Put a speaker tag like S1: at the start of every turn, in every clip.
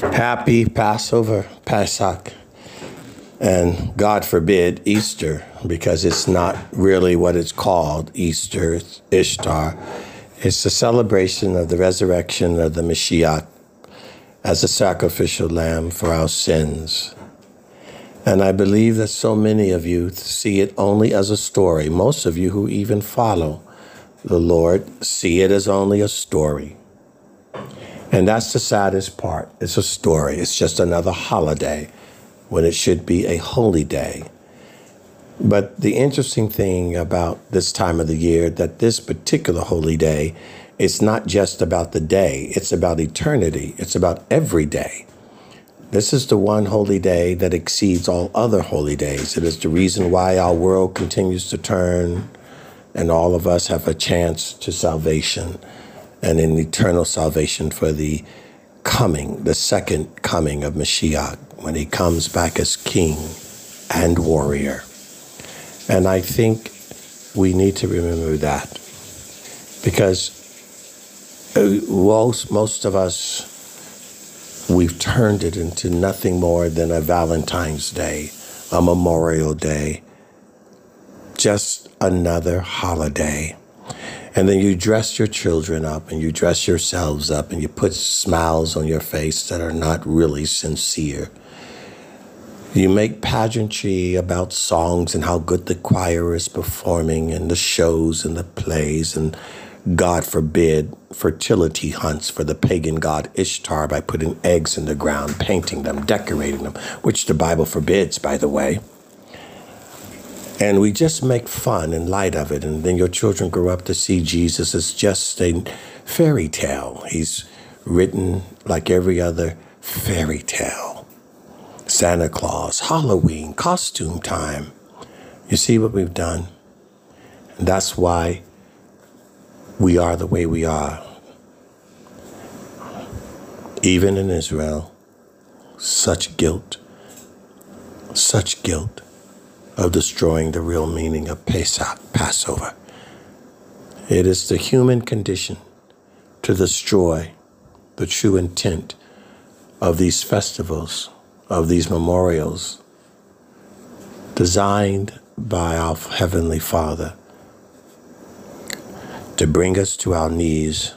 S1: Happy Passover, Pesach, and God forbid Easter, because it's not really what it's called Easter, it's Ishtar. It's the celebration of the resurrection of the Mashiach as a sacrificial lamb for our sins. And I believe that so many of you see it only as a story. Most of you who even follow the Lord see it as only a story. And that's the saddest part. It's a story. It's just another holiday when it should be a holy day. But the interesting thing about this time of the year that this particular holy day it's not just about the day, it's about eternity. It's about every day. This is the one holy day that exceeds all other holy days. It is the reason why our world continues to turn and all of us have a chance to salvation and an eternal salvation for the coming, the second coming of Mashiach, when he comes back as king and warrior. And I think we need to remember that because uh, most, most of us, we've turned it into nothing more than a Valentine's Day, a Memorial Day, just another holiday. And then you dress your children up and you dress yourselves up and you put smiles on your face that are not really sincere. You make pageantry about songs and how good the choir is performing and the shows and the plays and God forbid fertility hunts for the pagan god Ishtar by putting eggs in the ground, painting them, decorating them, which the Bible forbids, by the way. And we just make fun and light of it. And then your children grow up to see Jesus as just a fairy tale. He's written like every other fairy tale Santa Claus, Halloween, costume time. You see what we've done? And that's why we are the way we are. Even in Israel, such guilt, such guilt of destroying the real meaning of Pesach, Passover. It is the human condition to destroy the true intent of these festivals, of these memorials, designed by our Heavenly Father to bring us to our knees,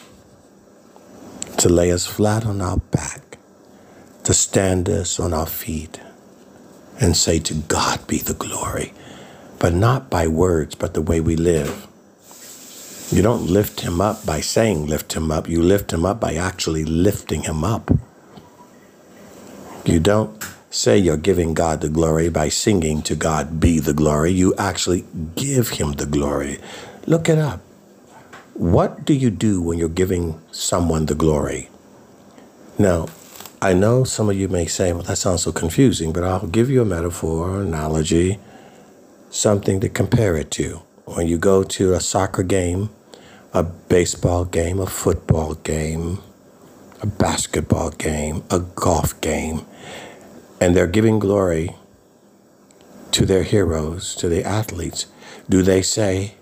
S1: to lay us flat on our back, to stand us on our feet and say, To God be the glory, but not by words, but the way we live. You don't lift him up by saying lift him up. You lift him up by actually lifting him up. You don't say you're giving God the glory by singing to God be the glory. You actually give him the glory. Look it up. What do you do when you're giving someone the glory? Now, I know some of you may say, well, that sounds so confusing, but I'll give you a metaphor, analogy, something to compare it to. When you go to a soccer game, a baseball game, a football game, a basketball game, a golf game, and they're giving glory to their heroes, to the athletes, do they say,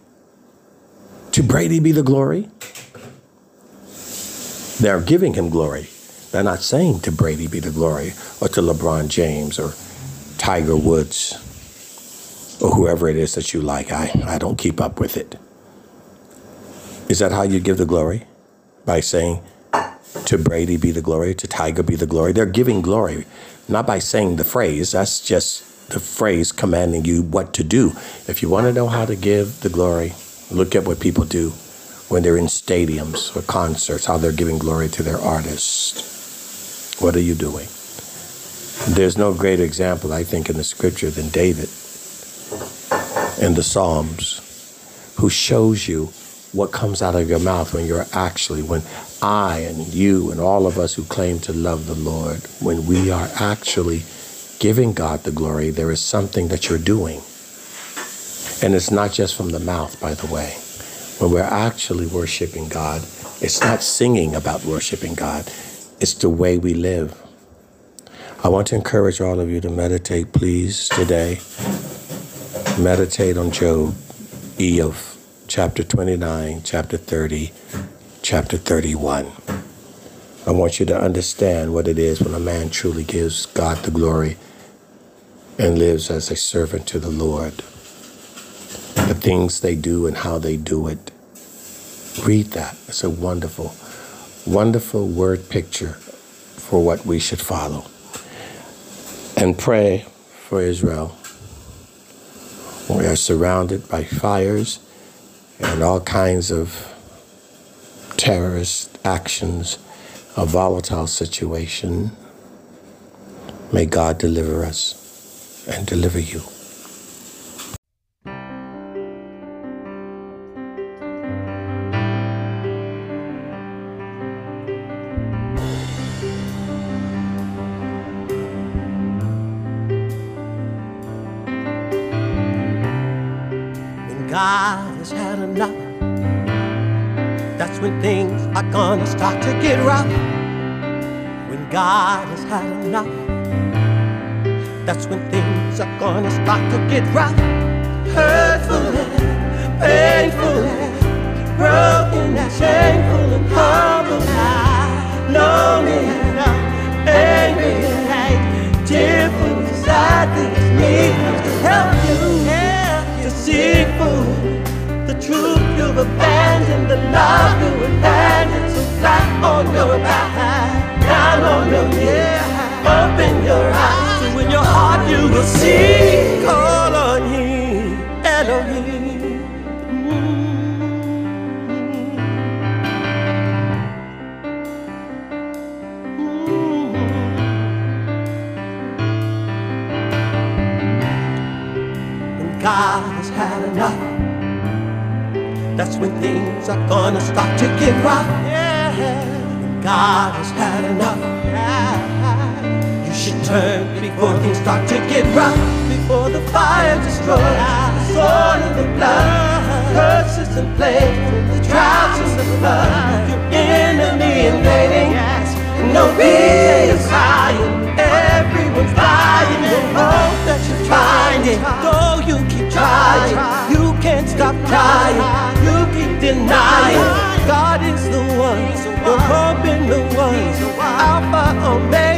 S1: To Brady be the glory? They're giving him glory. They're not saying to Brady be the glory or to LeBron James or Tiger Woods or whoever it is that you like. I, I don't keep up with it. Is that how you give the glory? By saying to Brady be the glory, to Tiger be the glory? They're giving glory, not by saying the phrase. That's just the phrase commanding you what to do. If you want to know how to give the glory, look at what people do when they're in stadiums or concerts, how they're giving glory to their artist. What are you doing? There's no greater example, I think, in the scripture than David in the Psalms, who shows you what comes out of your mouth when you're actually, when I and you and all of us who claim to love the Lord, when we are actually giving God the glory, there is something that you're doing. And it's not just from the mouth, by the way. When we're actually worshiping God, it's not singing about worshiping God, it's the way we live. I want to encourage all of you to meditate, please, today. Meditate on Job, Iyov, chapter 29, chapter 30, chapter 31. I want you to understand what it is when a man truly gives God the glory and lives as a servant to the Lord. The things they do and how they do it. Read that. It's a wonderful, wonderful word picture for what we should follow. And pray for Israel. We are surrounded by fires and all kinds of terrorist actions, a volatile situation. May God deliver us and deliver you.
S2: God has had enough, that's when things are gonna start to get rough. When God has had enough, that's when things are gonna start to get rough. Hurtful and painful and broken and shameful and humble will see. Call on Him, Elohim. When God has had enough. That's when things are gonna start to get rough. Yeah. God has had enough. Should turn before things start to get rough. Before the fire destroys the sword and the blood. Curses and plagues, the droughts and the flood. Your enemy invading. No peace is crying. Everyone's dying. You hope that you're finding. Though you keep trying, you can't stop trying. You keep denying. God is the one. Your hope in the one. Alpha, Omega,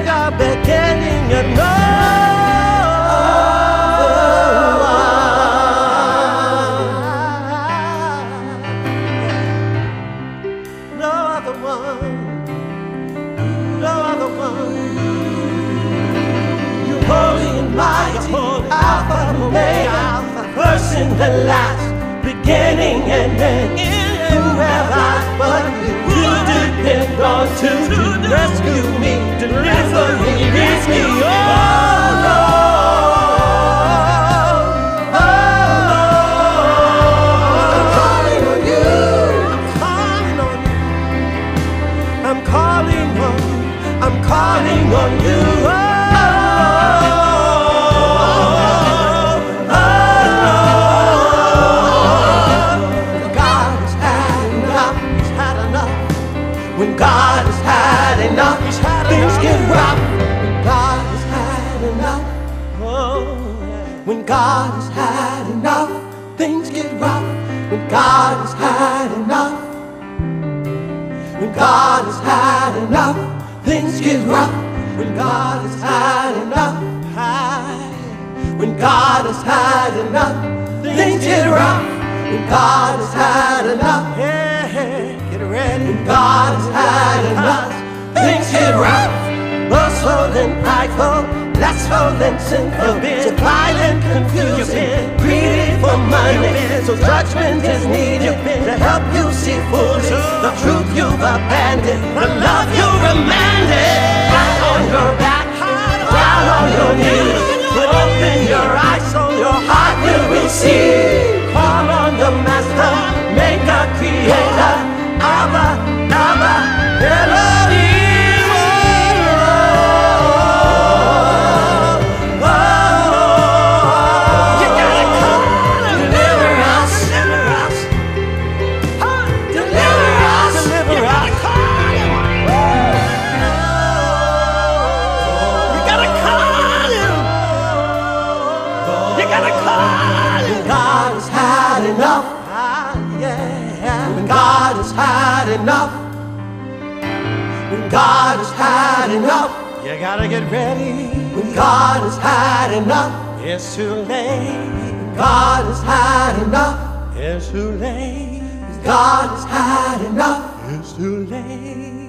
S2: And the last, beginning and end. Who have I but you? Who depend on to, rescue me, deliver me, reach me? Oh God has had enough, things get rough. When God has had enough. When God has had enough, things get rough. When God has had enough, when God has had enough, things get rough. When God has had enough, yeah, get ready. When God has had enough, things get rough. Boastful and prideful, lustful and sinful, so violent, confusing, greedy for money. So judgment is needed to help you see fully the truth you've abandoned, the love you remanded. Flat on your back, down on your knees, open your eyes so your heart will receive. Call on the Master, Maker, Creator, gotta get ready. When God has had enough, it's too late. When God has had enough, it's too late. When God has had enough, it's too late.